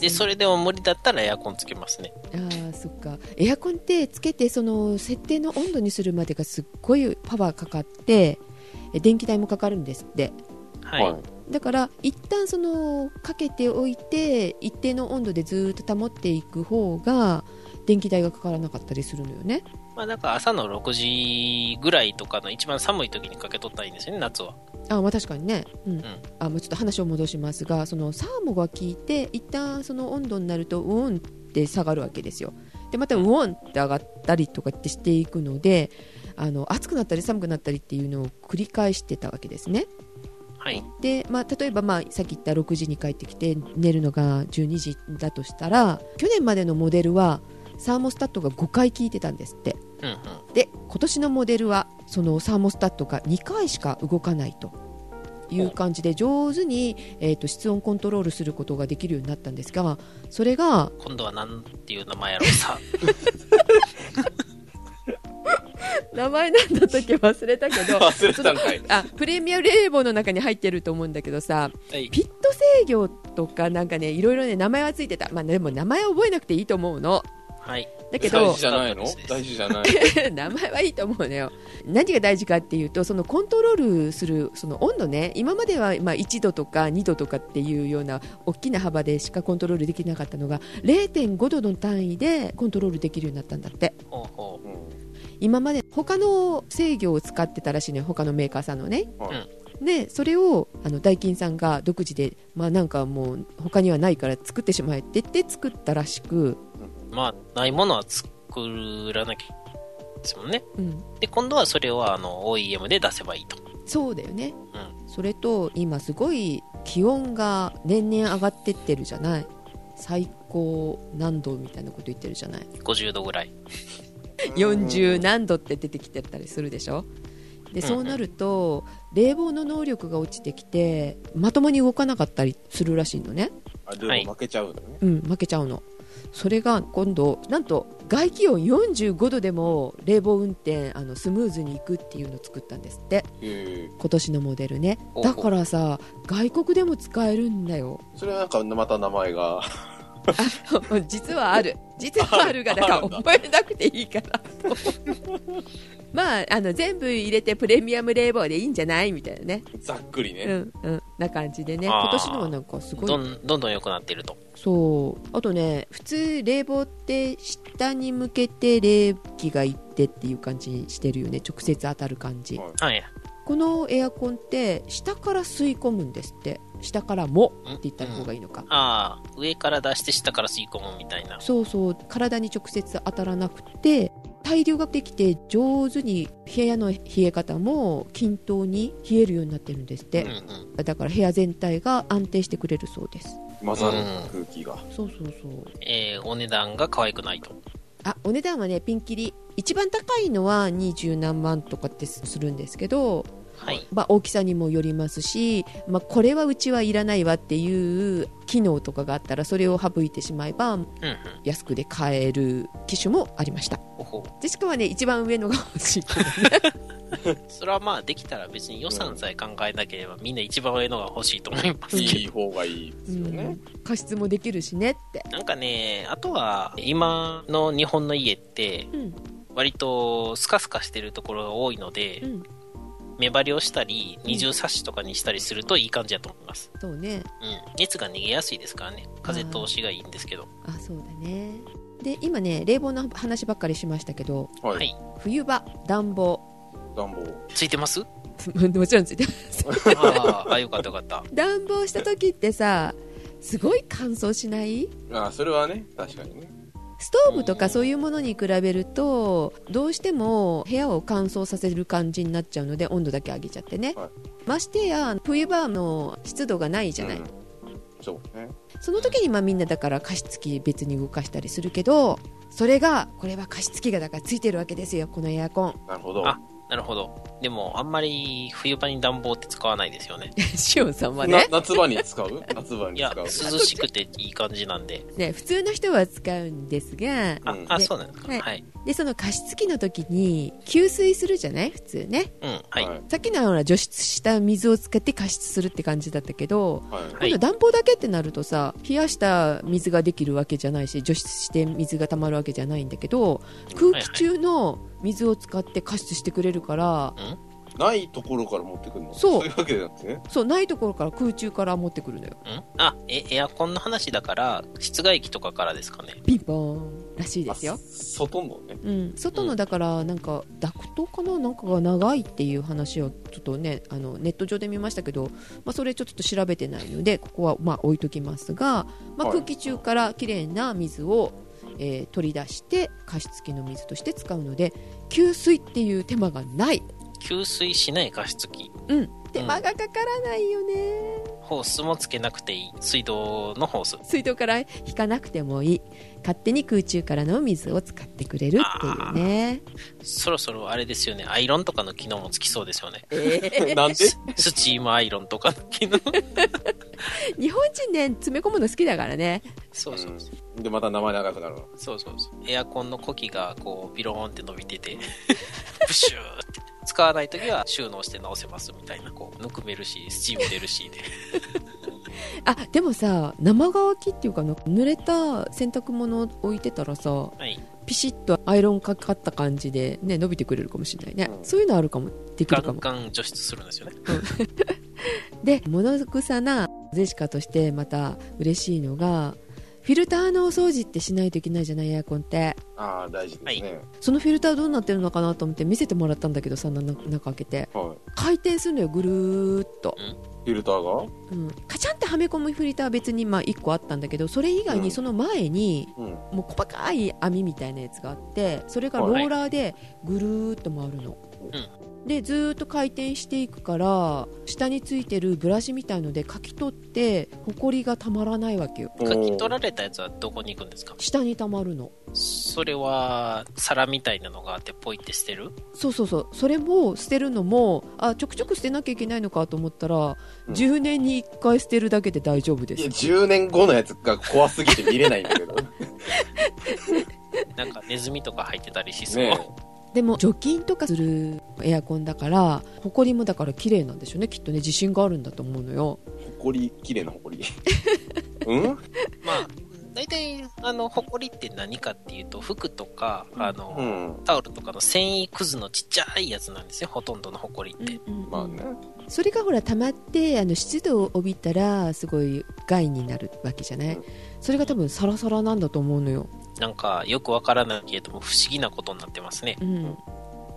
で、それでも無理だったらエアコンつけますね。あーそっか。エアコンってつけてその設定の温度にするまでがすっごいパワーかかってえ電気代もかかるんですって。はい。だから一旦そのかけておいて一定の温度でずーっと保っていく方が電気代がかからなかったりするのよね。まあ、だから朝の6時ぐらいとかの一番寒い時にかけとったらいいんですよね、夏は。あまあ確かにね、うん。ん。あもうちょっと話を戻しますがそのサーモが効いて一旦その温度になるとウオンって下がるわけですよ。でまたウオンって上がったりとかってしていくのであの暑くなったり寒くなったりっていうのを繰り返してたわけですねはい。で、まあ、例えば、まあ、さっき言った6時に帰ってきて寝るのが12時だとしたら去年までのモデルはサーモスタットが5回効いてたんですってうんうん。で今年のモデルはそのサーモスタットが2回しか動かないという感じで上手に、えー、と室温コントロールすることができるようになったんですがそれが今度は何ていう名前やろうさ。名前なんだったっけ忘れたけど 忘れたんかい。あプレミアム冷房の中に入ってると思うんだけどさはい。ピット制御とかなんかねいろいろね名前はついてた、まあ、でも名前は覚えなくていいと思うのはい。大だけど事じゃないの？大事じゃない。名前はいいと思うのよ何が大事かっていうとそのコントロールするその温度ね今まではまあ1度とか2度とかっていうような大きな幅でしかコントロールできなかったのが0.5度の単位でコントロールできるようになったんだってほうほうん今まで他の制御を使ってたらしいのよ他のメーカーさんのねはいでそれをあのダイキンさんが独自でまあなんかもう他にはないから作ってしまえって言って作ったらしく、う。まあ、ないものは作らなきゃですもんね。うん、で、今度はそれをあの OEM で出せばいいと。そうだよねうん。それと今すごい気温が年々上がってってるじゃない最高何度みたいなこと言ってるじゃない50度ぐらい。40何度って出てきてたりするでしょ？でそうなると冷房の能力が落ちてきてまともに動かなかったりするらしいのね。あ、でも負けちゃうのね。うん負けちゃうの。それが今度なんと外気温45度でも冷房運転あのスムーズにいくっていうのを作ったんですって。へ今年のモデルね。だからさ外国でも使えるんだよ。ーそれはなんかまた名前が。あ実はある。実はあるがだから覚えなくていいから。とまああの全部入れてプレミアム冷房でいいんじゃないみたいなね。ざっくりね。うんうんな感じでね。今年のはなんかすごい。どんどんどん良くなっていると。そう。あとね普通冷房って下に向けて冷気がいってっていう感じにしてるよね。直接当たる感じ。はい。はい。このエアコンって下から吸い込むんですって下からもって言った方がいいのか、ああ、上から出して下から吸い込むみたいな。そうそう体に直接当たらなくて対流ができて上手に部屋の冷え方も均等に冷えるようになってるんですってうん、うん。だから部屋全体が安定してくれるそうです混ざる空気が。そうそうそうえー、お値段が可愛くないと。あお値段はねピンキリ。一番高いのは二十何万とかってするんですけどはい。まあ、大きさにもよりますし、まあ、これはうちはいらないわっていう機能とかがあったらそれを省いてしまえばうんうん。安くで買える機種もありました。ジェシカはね一番上のが欲しい。けどねそれはまあできたら別に予算さえ考えなければみんな一番上のが欲しいと思いますけど。いい方がいいですよね。うん。加湿もできるしねって、なんかね、あとは、今の日本の家って、うん。割とスカスカしてるところが多いので、うん、目張りをしたり、二重サッシとかにしたりするといい感じだと思います。そうねうん。熱が逃げやすいですからね。風通しがいいんですけど。あそうだねで今ね冷房の話ばっかりしましたけどは。はいい。冬場暖房暖房。ついてます？もちろんついてますあーあ、よかったよかった。暖房した時ってさすごい乾燥しない？あそれはね、確かにね。ストーブとかそういうものに比べるとどうしても部屋を乾燥させる感じになっちゃうので温度だけ上げちゃってね、はい。ましてや冬場の湿度がないじゃない、うん。そうね。その時にまあみんなだから加湿器別に動かしたりするけどそれがこれは加湿器がだからついてるわけですよこのエアコン。なるほど。あなるほど。でも、あんまり冬場に暖房って使わないですよね。しおんさんはなね夏場に使う？夏場に使う？涼しくていい感じなんで。ね普通の人は使うんですがあ、うんあでそうなんですか。はいはい。でその加湿器の時に給水するじゃない？普通ねうん、はい。はい。さっきのはほら除湿した水を使って加湿するって感じだったけどはい。はい今度暖房だけってなるとさ冷やした水ができるわけじゃないし除湿して水が溜まるわけじゃないんだけど空気中の水を使って加湿してくれるからないところから持ってくるの？そう。そういうわけじゃなくてね。そうないところから空中から持ってくるのよ。ん？あ、え、エアコンの話だから、室外機とかからですかね？ピンポーンらしいですよ。あ、外のね。うん、外のだからなんかダクトかな？なんかが長いっていう話をちょっとねあのネット上で見ましたけど、まあ、それちょっと調べてないのでここはまあ置いときますが、まあ、はい。空気中からきれいな水を、えー取り出して加湿器の水として使うので給水っていう手間がない、給水しない加湿器。うん、手間がかからないよねホースもつけなくていい。水道のホース。水道から引かなくてもいい勝手に空中からの水を使ってくれるっていうねそろそろあれですよね。アイロンとかの機能もつきそうですよね。え なんで？スチームアイロンとかの機能。ー 日本人ね詰め込むの好きだからねそうそうそう。うんで、また名前長くなるわ。そうそうそう。エアコンの呼気がこう、ビローンって伸びてて、プシューって。使わないときは収納して直せますみたいな、こう、ぬくめるし、スチーム出るしで。あでもさ生乾きっていうかな濡れた洗濯物を置いてたらさはい。ピシッとアイロンかかった感じで、ね、伸びてくれるかもしれないね、うんそういうのあるかもできガるかもンガン除湿するんですよね。で物臭なゼシカとしてまた嬉しいのがフィルターのお掃除ってしないといけないじゃないエアコンって。ああ、大事ですね。そのフィルターどうなってるのかなと思って見せてもらったんだけどさな中開けて。はい。回転するのよぐるーっと、フィルターが？うん、カチャンってはめ込むフィルターは別にまあ1個あったんだけどそれ以外うん。にその前にうん。もう細かい網みたいなやつがあってそれがローラーでぐるーっと回るの、でずーっと回転していくから下についてるブラシみたいのでかき取ってほこりがたまらないわけよ。書き取られたやつはどこに行くんですか？下にたまるの。それは、皿みたいなのがあって、ポイって捨てる？そうそうそう。それも捨てるのもあちょくちょく捨てなきゃいけないのかと思ったら、うん。10年に1回捨てるだけで大丈夫でいや、す10年後のやつが怖すぎて見れないんだけど。なんかネズミとか入ってたりしそう。ねでも除菌とかするエアコンだからほこりもだから綺麗なんでしょうねきっとね自信があるんだと思うのよほこり、綺麗なほこり。うん？まあ、大体、あの、ホコリって何かっていうと、服とか、あの、うん。タオルとかの繊維くずのちっちゃいやつなんですよ、ほとんどのホコリって。まあね。それがほら溜まってあの湿度を帯びたらすごい害になるわけじゃない、うん。それが多分サラサラなんだと思うのよ、なんか、よくわからないけれども、不思議なことになってますね。うん、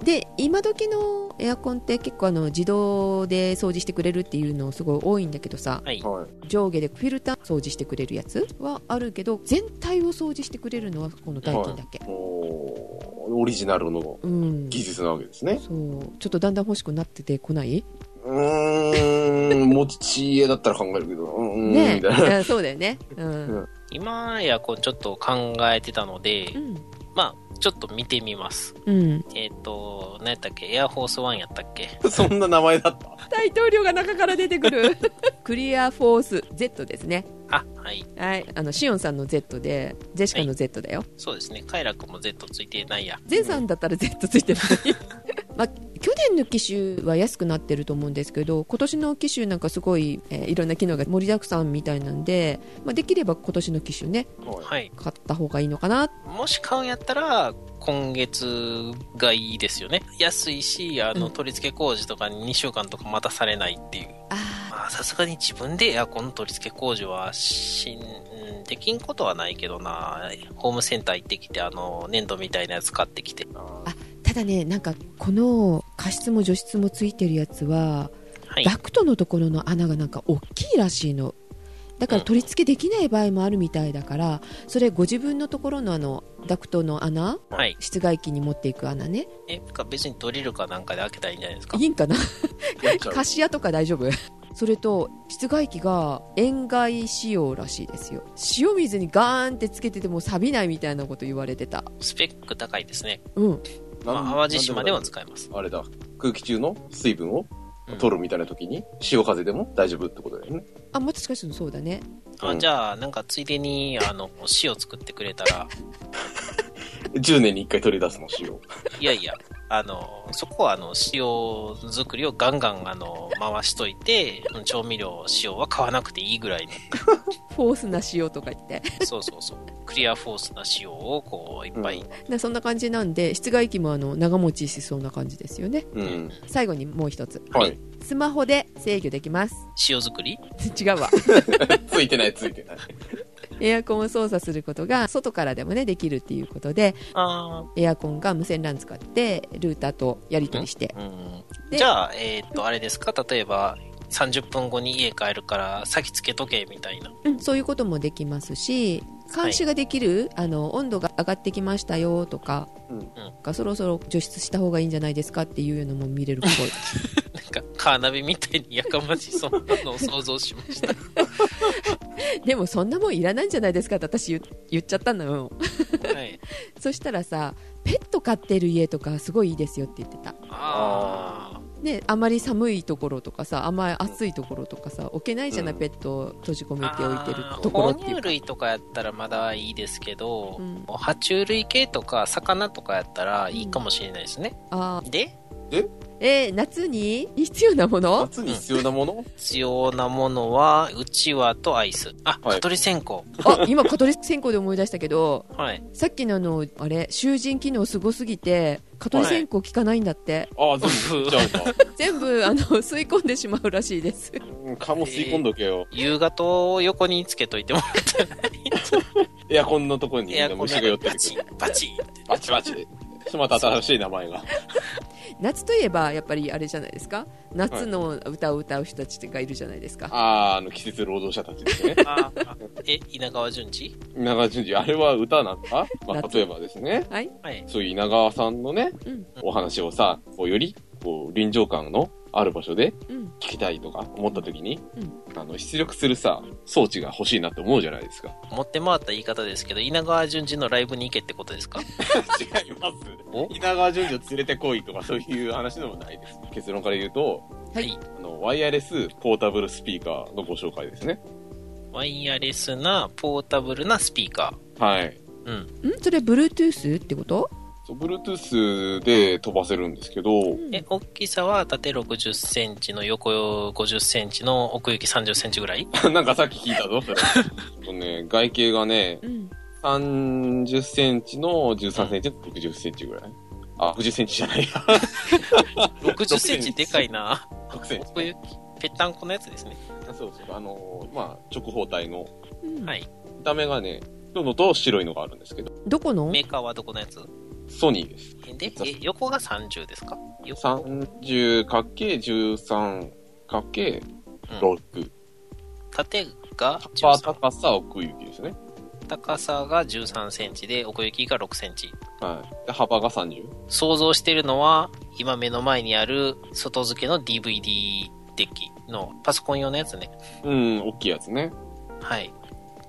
で今時のエアコンって結構あの自動で掃除してくれるっていうのすごい多いんだけどさ。はい。はい。上下でフィルター掃除してくれるやつはあるけど全体を掃除してくれるのはこのダイキンだけ、おー。オリジナルのうん。技術なわけですね。そう。ちょっとだんだん欲しくなっててこない？うーん、持ち家だったら考えるけど、うん、うん、ねみたいな。えそうだよねうん、うん今、エアコンちょっと考えてたので、うんまあ、ちょっと見てみます。うん。えっ、と、何やったっけ？エアフォースワンやったっけ？そんな名前だった？大統領が中から出てくる。クリアフォース Z ですね。あ、はい。はい。あの、シオンさんの Z で、ジェシカの Z だよ。そうですね。快楽も Z ついてないや。ゼンさんだったら Z ついてるのに。まあ、去年の機種は安くなってると思うんですけど今年の機種なんかすごい、えーいろんな機能が盛りだくさんみたいなんで、まあ、できれば今年の機種ねはい。はい。買った方がいいのかなもし買うんやったら、今月がいいですよね。安いし、あの、うん取り付け工事とかに2週間とか待たされないっていう。あまあ、さすがに自分でエアコンの取り付け工事はしん、できんことはないけどな。ホームセンター行ってきて、あの、粘土みたいなやつ買ってきて。ああただねなんかこの加湿も除湿もついてるやつは、はい。ダクトのところの穴がなんか大きいらしいの。だから取り付けできない場合もあるみたいだからそれご自分のところのあのダクトの穴はい。室外機に持っていく穴ね。え、か別にドリルかなんかで開けたらいいんじゃないですか？い。いんかな？やっちゃう。カシアとか大丈夫？それと室外機が塩害仕様らしいですよ。塩水にガーンってつけてても錆びないみたいなこと言われてた。スペック高いですね。うんまあ、淡路島でも使えます。あれだ。空気中の水分をうん取るみたいな時に、潮風でも大丈夫ってことだよね。あもしかするとそうだねあじゃあ、なんかついでに、あの、塩作ってくれたら、10年に1回取り出すの、潮。いやいや、あの、そこはあの、塩作りをガンガンあの、回しといて、調味料、塩は買わなくていいぐらいフォースな塩とか言っての、そうそうそう、クリアフォースな塩をこう、いっぱい、うんでそんな感じなんで室外機もあの長持ちしそうな感じですよねうん。最後にもう一つはい。スマホで制御できます塩作り？違うわ ついてない、ついてない。エアコンを操作することが外からでもねできるっていうことであエアコンが無線 LAN 使ってルーターとやり取りしてーうん。でじゃあ、えーっと、あれですか？例えば、30分後に家帰るから先つけとけ、みたいな。うん、そういうこともできますし監視ができる、あの温度が上がってきましたよとかうん。がそろそろ除湿した方がいいんじゃないですかっていうのも見れるっぽい なんか、カーナビみたいにやかましそうなのを想像しました。でもそんなもんいらないんじゃないですかって私言言っちゃったのよはい。そしたらさペット飼ってる家とかすごいいいですよって言ってたあね、あまり寒いところとかさあんまり暑いところとかさ置けないじゃない、うん。ペットを閉じ込ーめておいてるところって哺乳いうか。類とかやったらまだいいですけど、うん。爬虫類系とか魚とかやったらいいかもしれないですね。あで、ーえー夏に？必要なもの？夏に必要なもの？必要なものは、うちわとアイス。あ、はい蚊取り線香。あ今蚊取り線香で思い出したけどはい。さっきのあのあれ？囚人機能すごすぎて蚊取り線香効かないんだって、ああ、全部。全部あの吸い込んでしまうらしいですうん蚊も吸い込んどけよ。夕方を横につけといてもらって、エアコンのところに虫が寄ってくるバチ。ン、バチ。バチバチ。また新しい名前が。夏といえばやっぱりあれじゃないですか？夏の歌を歌う人たちがいるじゃないですか、ああ、あの、季節労働者たちですね。ああ え、稲川淳二？稲川淳二、あれは歌なんか？まあ、夏。例えばですね、はい、はい。そういう稲川さんのね、うん。お話をさ、こうより、こう、臨場感のある場所でうん、聞きたいとか思った時に、うんあの、出力するさ、装置が欲しいなって思うじゃないですか。持って回った言い方ですけど、稲川淳二のライブに行けってことですか？違います。お？稲川淳二を連れてこいとかそういう話でもないです。結論から言うと、はいあの、ワイヤレスポータブルスピーカーのご紹介ですね。ワイヤレスなポータブルなスピーカはい。ー。うん。ん？それ Bluetooth ってこと？Bluetooth で飛ばせるんですけど、え、大きさは縦60センチの横50センチの奥行き30センチぐらい？なんかさっき聞いたぞ、それ。えっとね、外径がね、うん30センチの13センチの60センチぐらい？あ、60センチじゃないや。?60 センチでかいな。6センチ。奥行き、ぺったんこのやつですね。そうそう。あのーまあ、直方体の、うんはい。見た目がね、黒のと白いのがあるんですけど、どこの？メーカーはどこのやつ？ソニーです。で、え、横が30ですか？横 30×13× 6。縦がパー13高さ奥行きですね。高さが13センチで奥行きが6センチ。はい。で、幅が30。想像してるのは、今目の前にある外付けの DVD デッキのパソコン用のやつね。うん、大きいやつね。はい。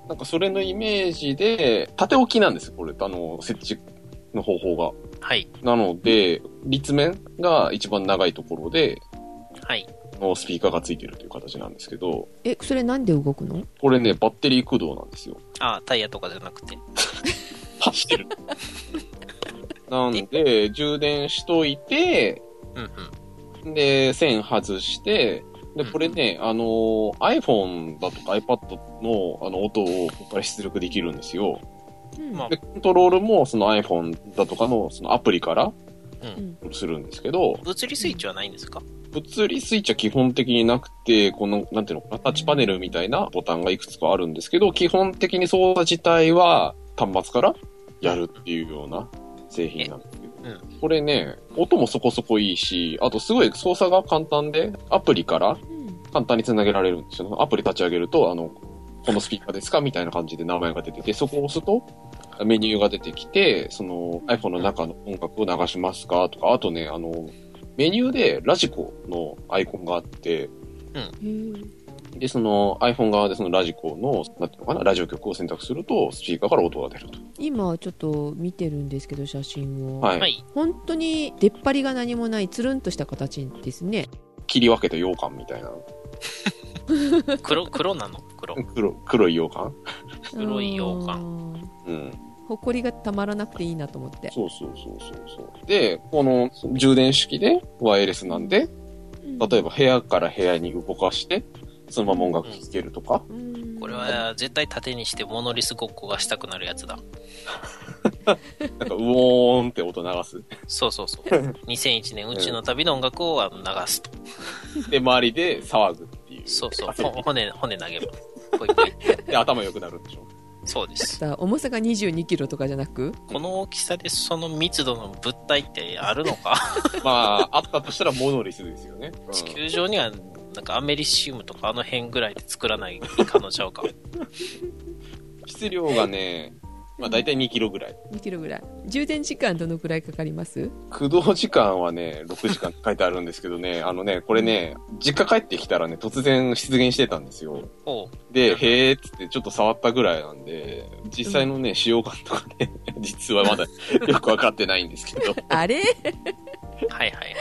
なんかそれのイメージで、縦置きなんですよ、これ。あの、設置の方法が。はい。なので、立面が一番長いところで、はい。のスピーカーがついてるという形なんですけど、えそれなんで動くの？これね、バッテリー駆動なんですよ。あ、タイヤとかじゃなくて。走ってる。なんで、充電しといて、うんうん。で、線外して、で、これね、あのー iPhone だとか iPad のあの音をここから出力できるんですよ。うんまあで、コントロールもその iPhone だとかのそのアプリからうん。するんですけど、物理スイッチはないんですか？物理スイッチは基本的になくて、この、なんていうのかな、タッチパネルみたいなボタンがいくつかあるんですけど、基本的に操作自体は端末からやるっていうような製品なんですけど。うん。これね、音もそこそこいいし、あとすごい操作が簡単で、アプリからうん簡単につなげられるんですよ。アプリ立ち上げると、あの、このスピーカーですかみたいな感じで名前が出てきて、そこを押すと、メニューが出てきて、その iPhone の中の音楽を流しますかとか、あとね、あの、メニューでラジコのアイコンがあって、へーで、その iPhone 側でそのラジコの、なんていうのかな、ラジオ局を選択すると、スピーカーから音が出ると。今ちょっと見てるんですけど写真を、はい。はい。本当に出っ張りが何もないつるんとした形ですね切り分けた羊羹みたいな。黒、黒なの？黒。黒、黒い羊羹？黒い羊羹羹うん。ほこりがたまらなくていいなと思ってそうそうそうそうそう。で、この充電式でワイヤレスなんで、例えば部屋から部屋に動かして、そのまま音楽聴けるとか、うんこれは絶対縦にしてモノリスごっこがしたくなるやつだ。なんかウォーンって音流す。そうそうそう。2001年宇宙の旅の音楽を流すと。で、周りで騒ぐ。そうそう。骨、骨投げば。ぽいぽい。で、頭良くなるんでしょ？そうです。さ重さが2 2キロとかじゃなく？この大きさでその密度の物体ってあるのか？まあ、あったとしたらモノリスですよね。うん地球上にはなんかアメリシウムとかあの辺ぐらいで作らない可能ちゃうか。質量がね、まあ大体2キロぐらい。2キロぐらい。充電時間どのくらいかかります？駆動時間はね、6時間って書いてあるんですけどね、あのね、これね、実家帰ってきたらね、突然出現してたんですよ。で、へーっつってちょっと触ったぐらいなんで、実際のね、使用感とかね、実はまだよくわかってないんですけど、あれ？はいはいはい。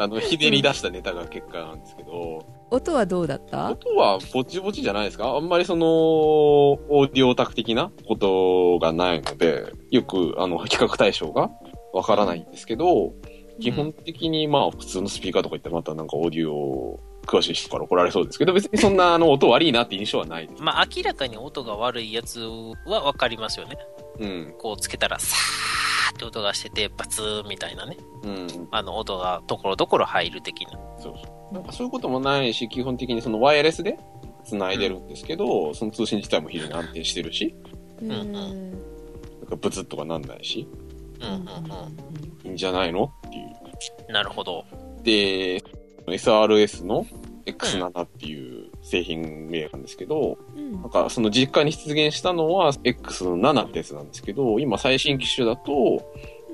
あの、ひねり出したネタが結果なんですけど、音はどうだった？音はぼちぼちじゃないですか？あんまりその、オーディオオタク的なことがないので、よく、あの、比較対象がわからないんですけど、基本的にまあ普通のスピーカーとか言ってまたなんかオーディオ詳しい人から怒られそうですけど、別にそんなあの音悪いなって印象はないです。まあ明らかに音が悪いやつはわかりますよね。うん。こうつけたらサーって音がしててバツーみたいなね。うん。あの音がところどころ入る的な。そうそう。なんかそういうこともないし、基本的にそのワイヤレスで繋いでるんですけど、その通信自体も非常に安定してるし、うんんうんなんかブツッとかなんないし、うんうんいいんじゃないの？っていう。うん。なるほど。で、SRS の X7 っていう製品名なんですけど、うんなんかその実家に出現したのは X7 ってやつなんですけど、今最新機種だと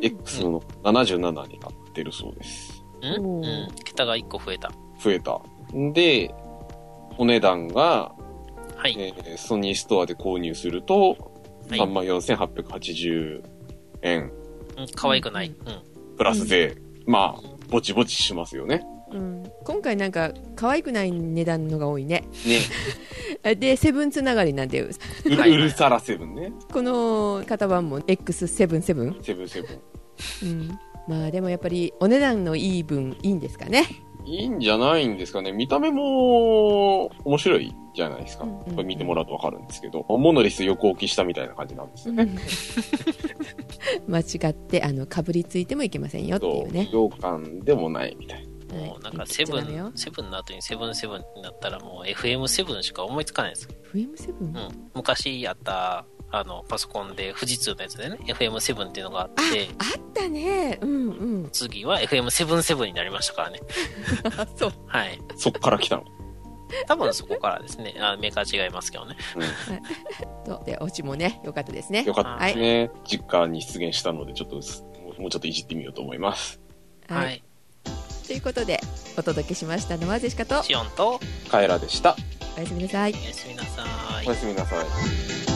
X の77になってるそうです。うんうん。桁が1個増えた。増えた。で、お値段が、はい。えーソニーストアで購入すると、はい34,880円、うん可愛くない。うん。プラス税。まあ、ぼちぼちしますよね。うん今回なんか可愛くない値段のが多いねね。でセブンつながりなんでウはいルウルサラセブンね。この型番も X77 セブンセブン。うんまあでもやっぱりお値段のいい分いいんですかねいいんじゃないんですかね。見た目も面白いじゃないですか。うんうんこれ見てもらうとわかるんですけど、モノリス横置きしたみたいな感じなんですよね。間違ってあのかぶりついてもいけませんよっていうね、洋館でもないみたいな。もうなんかセブン、セブンの後にセブンセブンになったらもう FM7 しか思いつかないです。FM7? うん。昔あった、あの、パソコンで富士通のやつでね、FM7 っていうのがあって、あったねうんうん次は FM77 になりましたからね。あ そうはい。そっから来たの？多分そこからですね。あメーカー違いますけどね。とでオチもね良かったですねよかったですね。実家に出現したので、ちょっとす、もうちょっといじってみようと思います。はい。ということでお届けしましたのはジェシカとシオンと、カエラでした。おやすみなさいおやすみなさいお。やすみなさい。